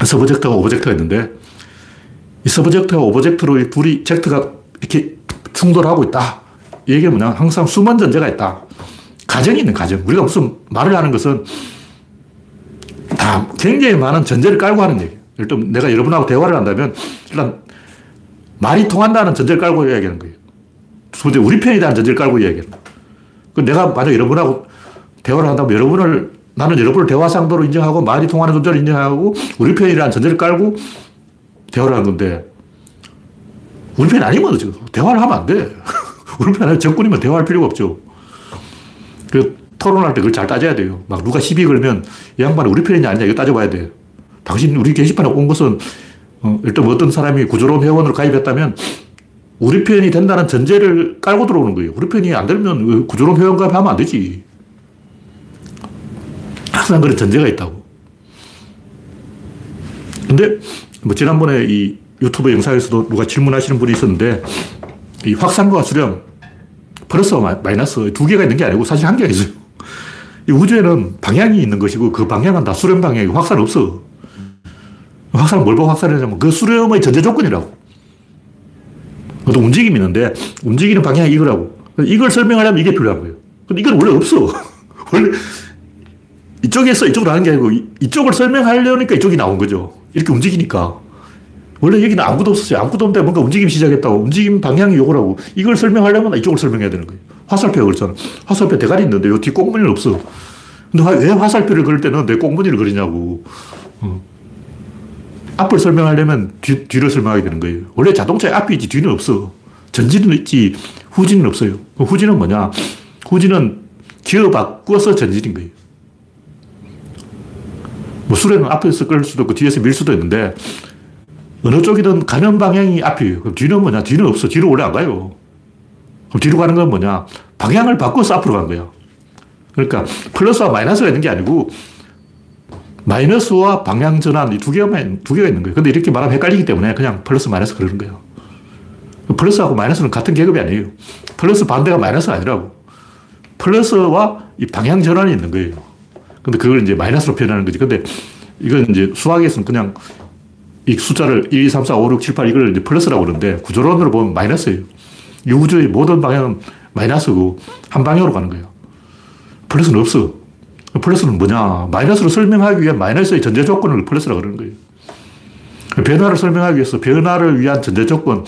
subject가 object가 있는데, 이 subject와 object로 둘이 ject가 이렇게 충돌하고 있다. 이 얘기는 뭐냐? 항상 숨은 전제가 있다. 가정이 있는 가정. 우리가 무슨 말을 하는 것은 다 굉장히 많은 전제를 깔고 하는 얘기예요. 일단 내가 여러분하고 대화를 한다면 일단 말이 통한다는 전제를 깔고 이야기하는 거예요. 두 번째, 우리 대한 전제를 깔고 이야기하는 거예요. 그 내가 만약 여러분하고 대화를 한다면 여러분을 나는 여러분을 대화 상도로 인정하고 말이 통하는 존재를 인정하고 우리 편이라는 전제를 깔고 대화를 하는 건데 우리 편 아니면 지금 대화를 하면 안 돼. 우리 편 아니면 정권이면 대화할 필요가 없죠. 그 토론할 때 그걸 잘 따져야 돼요. 막 누가 시비 걸면 이 양반은 우리 편이냐 아니냐 이거 따져봐야 돼. 당신 우리 게시판에 온 것은 어, 일단 어떤 사람이 구조론 회원으로 가입했다면 우리 편이 된다는 전제를 깔고 들어오는 거예요. 우리 편이 안 되면 구조론 회원 가입 하면 안 되지. 항상 그런 전제가 있다고. 근데 뭐 지난번에 이 유튜브 영상에서도 누가 질문하시는 분이 있었는데 이 확산과 수렴 플러스와 마이너스 두 개가 있는 게 아니고 사실 한 개가 있어요. 이 우주에는 방향이 있는 것이고 그 방향은 다 수렴 방향이고 확산 없어. 확산은 뭘 보고 확산하냐면 그 수렴의 전제 조건이라고. 또 움직임이 있는데 움직이는 방향이 이거라고. 이걸 설명하려면 이게 필요한 거예요. 근데 이건 원래 없어. 원래 이쪽에서 이쪽으로 하는 게 아니고 이쪽을 설명하려니까 이쪽이 나온 거죠. 이렇게 움직이니까. 원래 여기는 아무도 없었어요. 아무도 없는데 뭔가 움직임이 시작했다고. 움직임 방향이 요거라고. 이걸 설명하려면 이쪽을 설명해야 되는 거예요. 화살표가 그렇잖아. 화살표 대가리 있는데 요 뒤 꽁무니는 없어. 근데 왜 화살표를 그릴 때는 내 꽁무니를 그리냐고. 어. 앞을 설명하려면 뒤, 뒤를 설명하게 되는 거예요. 원래 자동차에 앞이 있지 뒤는 없어. 전진은 있지 후진은 없어요. 후진은 뭐냐? 후진은 기어 바꿔서 전진인 거예요. 뭐 수레는 앞에서 끌 수도 있고 뒤에서 밀 수도 있는데 어느 쪽이든 가는 방향이 앞이에요. 그럼 뒤는 뭐냐? 뒤는 없어. 뒤로 원래 안 가요. 그럼 뒤로 가는 건 뭐냐? 방향을 바꿔서 앞으로 가는 거야. 그러니까 플러스와 마이너스가 있는 게 아니고 마이너스와 방향 전환 두 개가, 두 개가 있는 거예요. 근데 이렇게 말하면 헷갈리기 때문에 그냥 플러스 마이너스 그러는 거예요. 플러스하고 마이너스는 같은 계급이 아니에요. 플러스 반대가 마이너스가 아니라고. 플러스와 이 방향 전환이 있는 거예요. 근데 그걸 이제 마이너스로 표현하는 거지. 근데 이건 이제 수학에서는 그냥 이 숫자를 1, 2, 3, 4, 5, 6, 7, 8 이걸 이제 플러스라고 그러는데 구조론으로 보면 마이너스예요. 이 우주의 모든 방향은 마이너스고 한 방향으로 가는 거예요. 플러스는 없어. 플러스는 뭐냐? 마이너스로 설명하기 위한 마이너스의 전제 조건을 플러스라고 그러는 거예요. 변화를 설명하기 위해서 변화를 위한 전제 조건,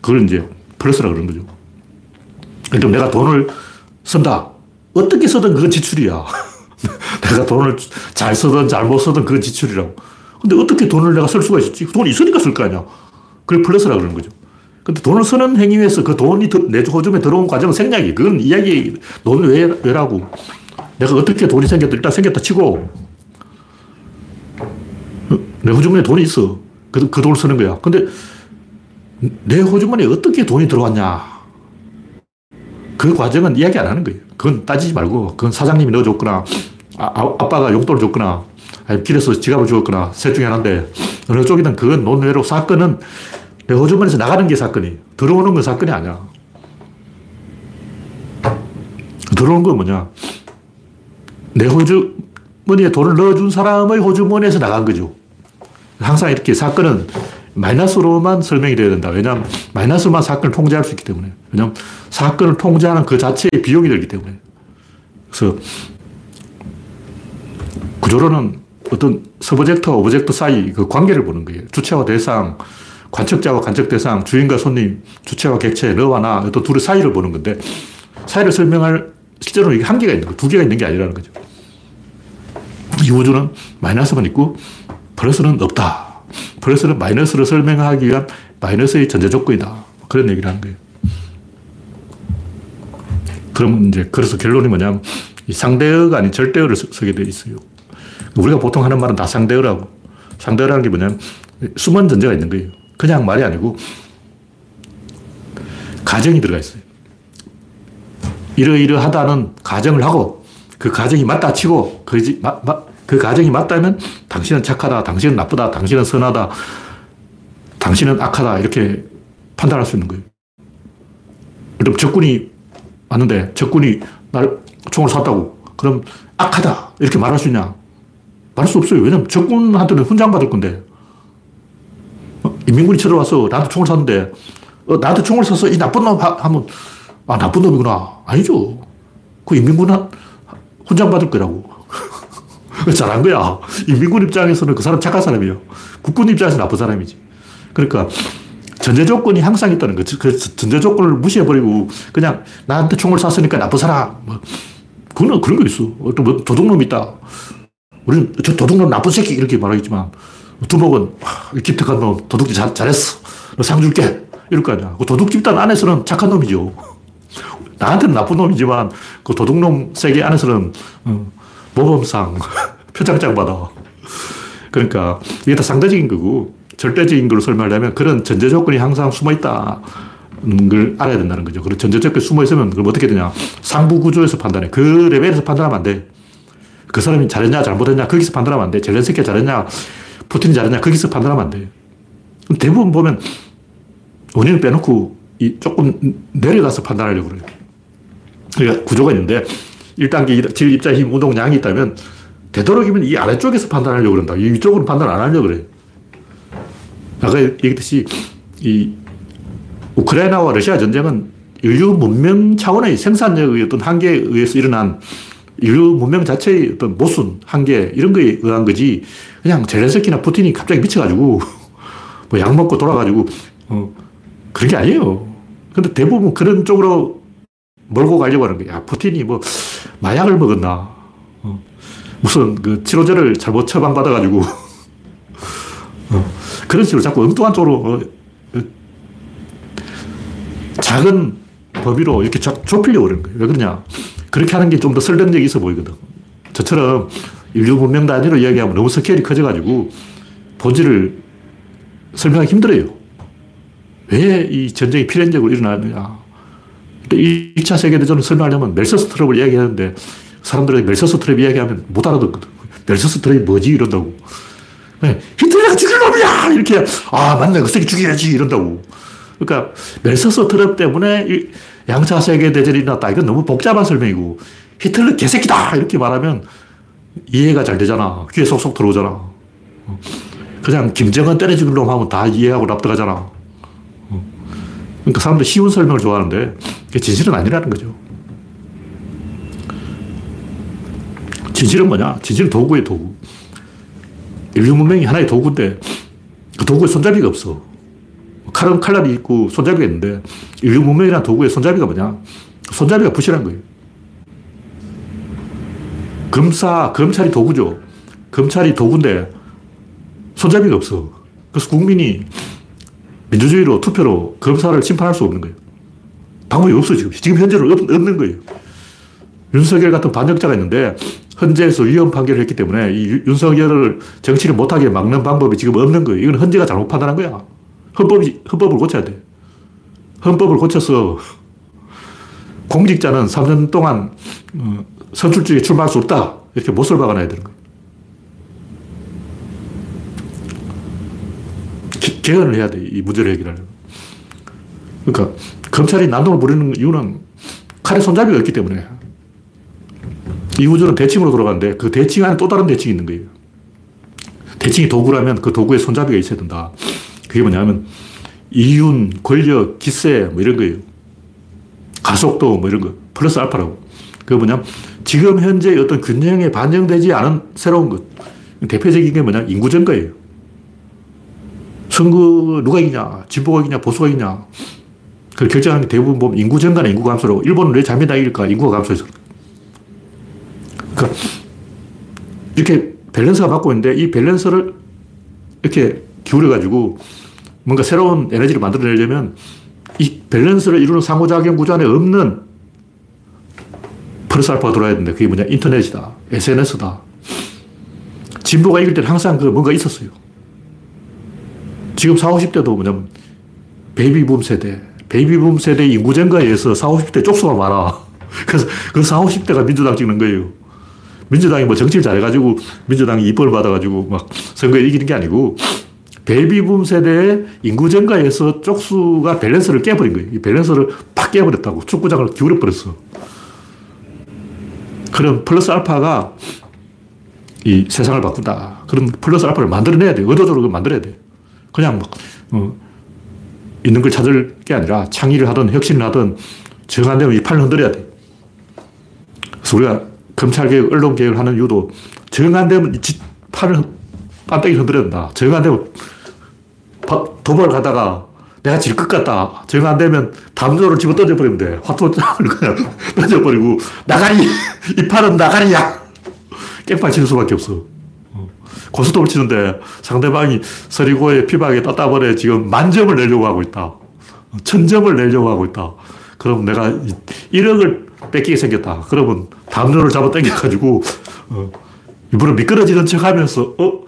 그걸 이제 플러스라고 그러는 거죠. 일단 내가 돈을 쓴다. 어떻게 쓰든 그건 지출이야. 내가 돈을 잘 쓰든 잘못 쓰든 그건 지출이라고. 근데 어떻게 돈을 내가 쓸 수가 있었지? 돈이 있으니까 쓸 거 아니야. 그걸 플러스라고 그러는 거죠. 근데 돈을 쓰는 행위에서 그 돈이 내 호주에 들어온 과정은 생략이. 그건 이야기, 왜라고. 내가 어떻게 돈이 생겼다. 일단 생겼다 치고, 내 호주머니에 돈이 있어. 그, 그 돈을 쓰는 거야. 근데 내 호주머니에 어떻게 돈이 들어왔냐. 그 과정은 이야기 안 하는 거예요. 그건 따지지 말고, 그건 사장님이 넣어줬거나, 아, 아 아빠가 용돈을 줬거나, 아니, 길에서 지갑을 주었거나, 셋 중에 하나인데, 어느 쪽이든 그건 논외로 사건은 내 호주머니에서 나가는 게 사건이. 들어오는 건 사건이 아니야. 들어오는 건 뭐냐. 내 호주머니에 돈을 넣어준 사람의 호주머니에서 나간 거죠. 항상 이렇게 사건은 마이너스로만 설명이 돼야 된다. 왜냐하면 마이너스만 사건을 통제할 수 있기 때문에. 왜냐하면 사건을 통제하는 그 자체의 비용이 들기 때문에. 그래서 구조론은 어떤 subject와 object 사이 그 관계를 보는 거예요. 주체와 대상, 관측자와 관측 대상, 주인과 손님, 주체와 객체, 너와 나, 또 둘의 사이를 보는 건데, 사이를 설명할, 실제로 이게 한 개가 있는 거, 두 개가 있는 게 아니라는 거죠. 이 우주는 마이너스만 있고, 플러스는 없다. 플러스는 마이너스를 설명하기 위한 마이너스의 전제 조건이다. 그런 얘기를 하는 거예요. 그럼 이제, 그래서 결론이 뭐냐면, 이 상대어가 아닌 절대어를 쓰게 돼 있어요. 우리가 보통 하는 말은 다 상대어라고. 상대어라는 게 뭐냐면, 숨은 전제가 있는 거예요. 그냥 말이 아니고, 가정이 들어가 있어요. 이러이러하다는 가정을 하고, 그 가정이 맞다 치고 그, 마, 마, 그 가정이 맞다면 당신은 착하다, 당신은 나쁘다, 당신은 선하다, 당신은 악하다 이렇게 판단할 수 있는 거예요. 그럼 적군이 왔는데 적군이 날 총을 쐈다고 그럼 악하다 이렇게 말할 수 있냐? 말할 수 없어요. 왜냐면 적군한테는 훈장 받을 건데 어? 인민군이 쳐들어와서 나한테 총을 쐈는데 어, 나한테 총을 쏴서 이 나쁜 놈 하면 아 나쁜 놈이구나 아니죠. 그 인민군 훈장 받을 거라고. 잘한 거야. 인민군 입장에서는 그 사람 착한 사람이에요. 국군 입장에서 나쁜 사람이지. 그러니까 전제 조건이 항상 있다는 거. 그 전제 조건을 무시해버리고 그냥 나한테 총을 쐈으니까 나쁜 사람. 뭐 그거는 그런 거 있어. 어떤 뭐 도둑놈 있다. 우리는 저 도둑놈 나쁜 새끼 이렇게 말하겠지만 두목은 기특한 놈 도둑질 잘, 잘했어. 상 줄게. 이럴 거 아니야. 그 도둑 집단 안에서는 착한 놈이죠. 나한테는 나쁜 놈이지만 그 도둑놈 세계 안에서는 어, 모범상 표창장 받아. 그러니까 이게 다 상대적인 거고 절대적인 걸로 설명하려면 그런 전제 조건이 항상 숨어 있다. 걸 알아야 된다는 거죠. 그런 전제 조건이 숨어 있으면 그럼 어떻게 되냐. 상부 구조에서 판단해. 그 레벨에서 판단하면 안 돼. 그 사람이 잘했냐, 잘못했냐, 거기서 판단하면 안 돼. 젤렌스키가 잘했냐, 푸틴이 잘했냐, 거기서 판단하면 안 돼. 대부분 보면 원인을 빼놓고 이 조금 내려가서 판단하려고 그래요. 구조가 있는데 1단계 질, 입자, 힘, 운동, 양이 있다면 되도록이면 이 아래쪽에서 판단하려고 그런다. 이쪽으로 판단 안 하려고 그래. 아까 얘기했듯이 이 우크라이나와 러시아 전쟁은 인류 문명 차원의 생산력의 어떤 한계에 의해서 일어난 인류 문명 자체의 어떤 모순, 한계, 이런 거에 의한 거지. 그냥 젤렌스키나 푸틴이 갑자기 미쳐가지고, 뭐 약 먹고 돌아가지고, 어, 그런 게 아니에요. 근데 대부분 그런 쪽으로 몰고 가려고 하는 거야. 푸틴이 뭐, 마약을 먹었나. 어, 무슨 그 치료제를 잘못 처방받아가지고, 어, 그런 식으로 자꾸 엉뚱한 쪽으로, 어, 어 작은 범위로 이렇게 좁히려고 그러는 거예요. 왜 그러냐. 그렇게 하는 게 좀 더 설득력이 있어 보이거든. 저처럼 인류 문명 단위로 이야기하면 너무 스케일이 커져가지고 본질을 설명하기 힘들어요. 왜 이 전쟁이 필연적으로 일어나느냐. 1차 세계대전을 설명하려면 멜서스 트럽을 이야기하는데 사람들이 멜서스 트럽 이야기하면 못 알아듣거든. 멜서스 트럽이 뭐지? 이런다고. 네, 히틀러가 죽일 놈이야! 이렇게, 아, 맞네. 그 새끼 죽여야지. 이런다고. 그러니까 멜서스 트럽 때문에 양차 세계대전이 일어났다. 이건 너무 복잡한 설명이고, 히틀러 개새끼다! 이렇게 말하면 이해가 잘 되잖아. 귀에 쏙쏙 들어오잖아. 그냥 김정은 때려주는 놈 하면 다 이해하고 납득하잖아. 그러니까 사람들 쉬운 설명을 좋아하는데, 그게 진실은 아니라는 거죠. 진실은 뭐냐? 진실은 도구예요, 도구. 인류 문명이 하나의 도구인데, 그 도구에 손잡이가 없어. 칼은 칼날이 있고 손잡이가 있는데 인류 문명이라는 도구의 손잡이가 뭐냐? 손잡이가 부실한 거예요. 검사, 검찰이 도구죠. 검찰이 도구인데 손잡이가 없어. 그래서 국민이 민주주의로 투표로 검사를 심판할 수 없는 거예요. 방법이 없어, 지금. 지금 현재로 없, 는 거예요. 윤석열 같은 반역자가 있는데 헌재에서 위헌 판결을 했기 때문에 이 윤석열을 정치를 못하게 막는 방법이 지금 없는 거예요. 이건 헌재가 잘못 판단한 거야. 헌법이, 헌법을 고쳐야 돼. 헌법을 고쳐서 공직자는 3년 동안 어, 선출직에 출마할 수 없다. 이렇게 못을 박아놔야 되는 거예요. 개헌을 해야 돼. 이 문제를 해결하려면. 그러니까 검찰이 난동을 부리는 이유는 칼에 손잡이가 없기 때문에. 이 우주는 대칭으로 돌아가는데 그 대칭 안에 또 다른 대칭이 있는 거예요. 대칭이 도구라면 그 도구에 손잡이가 있어야 된다. 그게 뭐냐면 이윤, 권력, 기세 뭐 이런 거예요. 가속도 뭐 이런 거. 플러스 알파라고. 그게 뭐냐면 지금 현재 어떤 균형에 반영되지 않은 새로운 것. 대표적인 게 뭐냐? 인구 증가예요. 선거 누가 이기냐? 진보가 이기냐? 보수가 이기냐? 그걸 결정하는 게 대부분 보면 인구 증가나 인구 감소로 일본은 왜 자민당 이길까? 인구가 감소해서. 그러니까 이렇게 밸런스가 맞고 있는데 이 밸런스를 이렇게 기울여가지고 뭔가 새로운 에너지를 만들어내려면 이 밸런스를 이루는 상호작용 구조 안에 없는 플러스 알파가 들어야 되는데 그게 뭐냐? 인터넷이다. SNS다. 진보가 이길 때는 항상 그 뭔가 있었어요. 지금 40, 50대도 뭐냐면 베이비붐 세대. 베이비붐 세대 인구 증가에 의해서 40, 50대 쪽수가 많아. 그래서 그 40, 50대가 민주당 찍는 거예요. 민주당이 뭐 정치를 잘해가지고 민주당이 입법을 받아가지고 막 선거에 이기는 게 아니고 베이비붐 세대의 인구 증가에서 쪽수가 밸런스를 깨버린 거예요. 이 밸런스를 팍 깨버렸다고. 축구장을 기울여버렸어. 그럼 플러스 알파가 이 세상을 바꾼다. 그럼 플러스 알파를 만들어내야 돼. 의도적으로 만들어야 돼. 그냥 막, 어, 있는 걸 찾을 게 아니라 창의를 하든 혁신을 하든 정한되면 이 팔을 흔들어야 돼. 그래서 우리가 검찰개혁, 언론개혁을 하는 이유도 정한되면 이 팔을, 반대기 흔들어야 된다. 정한되면 도박을 가다가 내가 질 것 같다. 정 안 되면 담요를 집어 던져버리면 돼. 화투장을 그냥 던져버리고, 나가리! 이 팔은 나가리야! 깽판 치는 수밖에 없어. 어. 고스톱을 치는데 상대방이 서리고에 피박에 떴다버려 지금 만점을 내려고 하고 있다. 천점을 내려고 하고 있다. 그럼 내가 1억을 뺏기게 생겼다. 그러면 담요를 잡아 당겨가지고, 어, 일부러 미끄러지는 척 하면서, 어,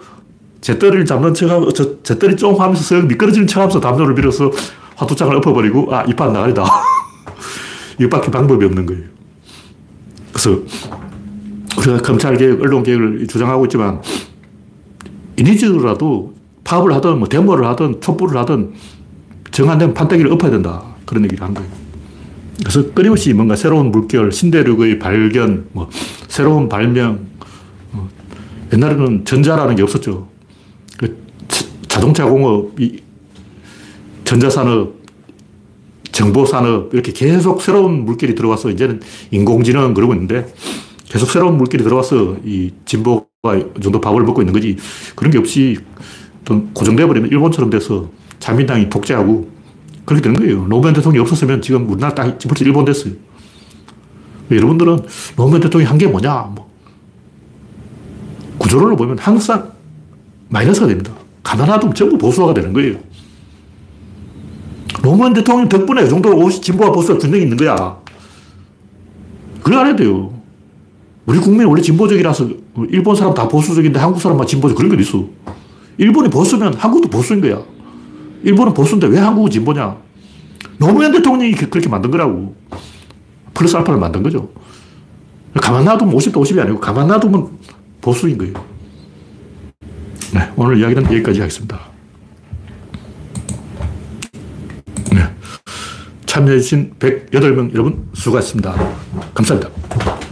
제 떨이를 잡는 척 하고, 저, 제 떨이 쫑 하면서 쓱 미끄러지는 척 하면서 담요를 밀어서 화투장을 엎어버리고, 아, 이판 나가리다. 이거밖에 방법이 없는 거예요. 그래서 우리가 검찰개혁, 언론개혁을 주장하고 있지만, 인위적으로라도 파업을 하든, 뭐, 데모를 하든, 촛불을 하든, 정한되면 판때기를 엎어야 된다. 그런 얘기를 한 거예요. 그래서 끊임없이 뭔가 새로운 물결, 신대륙의 발견, 뭐, 새로운 발명, 어, 옛날에는 전자라는 게 없었죠. 자동차 공업, 전자산업, 정보산업, 이렇게 계속 새로운 물길이 들어와서 이제는 인공지능 그러고 있는데 계속 새로운 물길이 들어와서 이 진보가 이 정도 밥을 먹고 있는 거지 그런 게 없이 또 고정돼 버리면 일본처럼 돼서 자민당이 독재하고 그렇게 되는 거예요. 노무현 대통령이 없었으면 지금 우리나라 딱 벌써 일본 됐어요. 여러분들은 노무현 대통령이 한 게 뭐냐? 뭐. 구조론을 보면 항상 마이너스가 됩니다. 가난하면 전부 보수화가 되는 거예요. 노무현 대통령 덕분에 이 정도로 진보와 보수가 균형이 있는 거야. 그걸 알아야 돼요. 우리 국민이 원래 진보적이라서 일본 사람 다 보수적인데 한국 사람만 진보적 그런 게 있어. 일본이 보수면 한국도 보수인 거야. 일본은 보수인데 왜 한국은 진보냐? 노무현 대통령이 그렇게 만든 거라고. 플러스 알파를 만든 거죠. 가만 놔두면 50대 50이 아니고 가만 놔두면 보수인 거예요. 네, 오늘 이야기는 여기까지 하겠습니다. 네. 참여해주신 108명 여러분 수고하셨습니다. 감사합니다.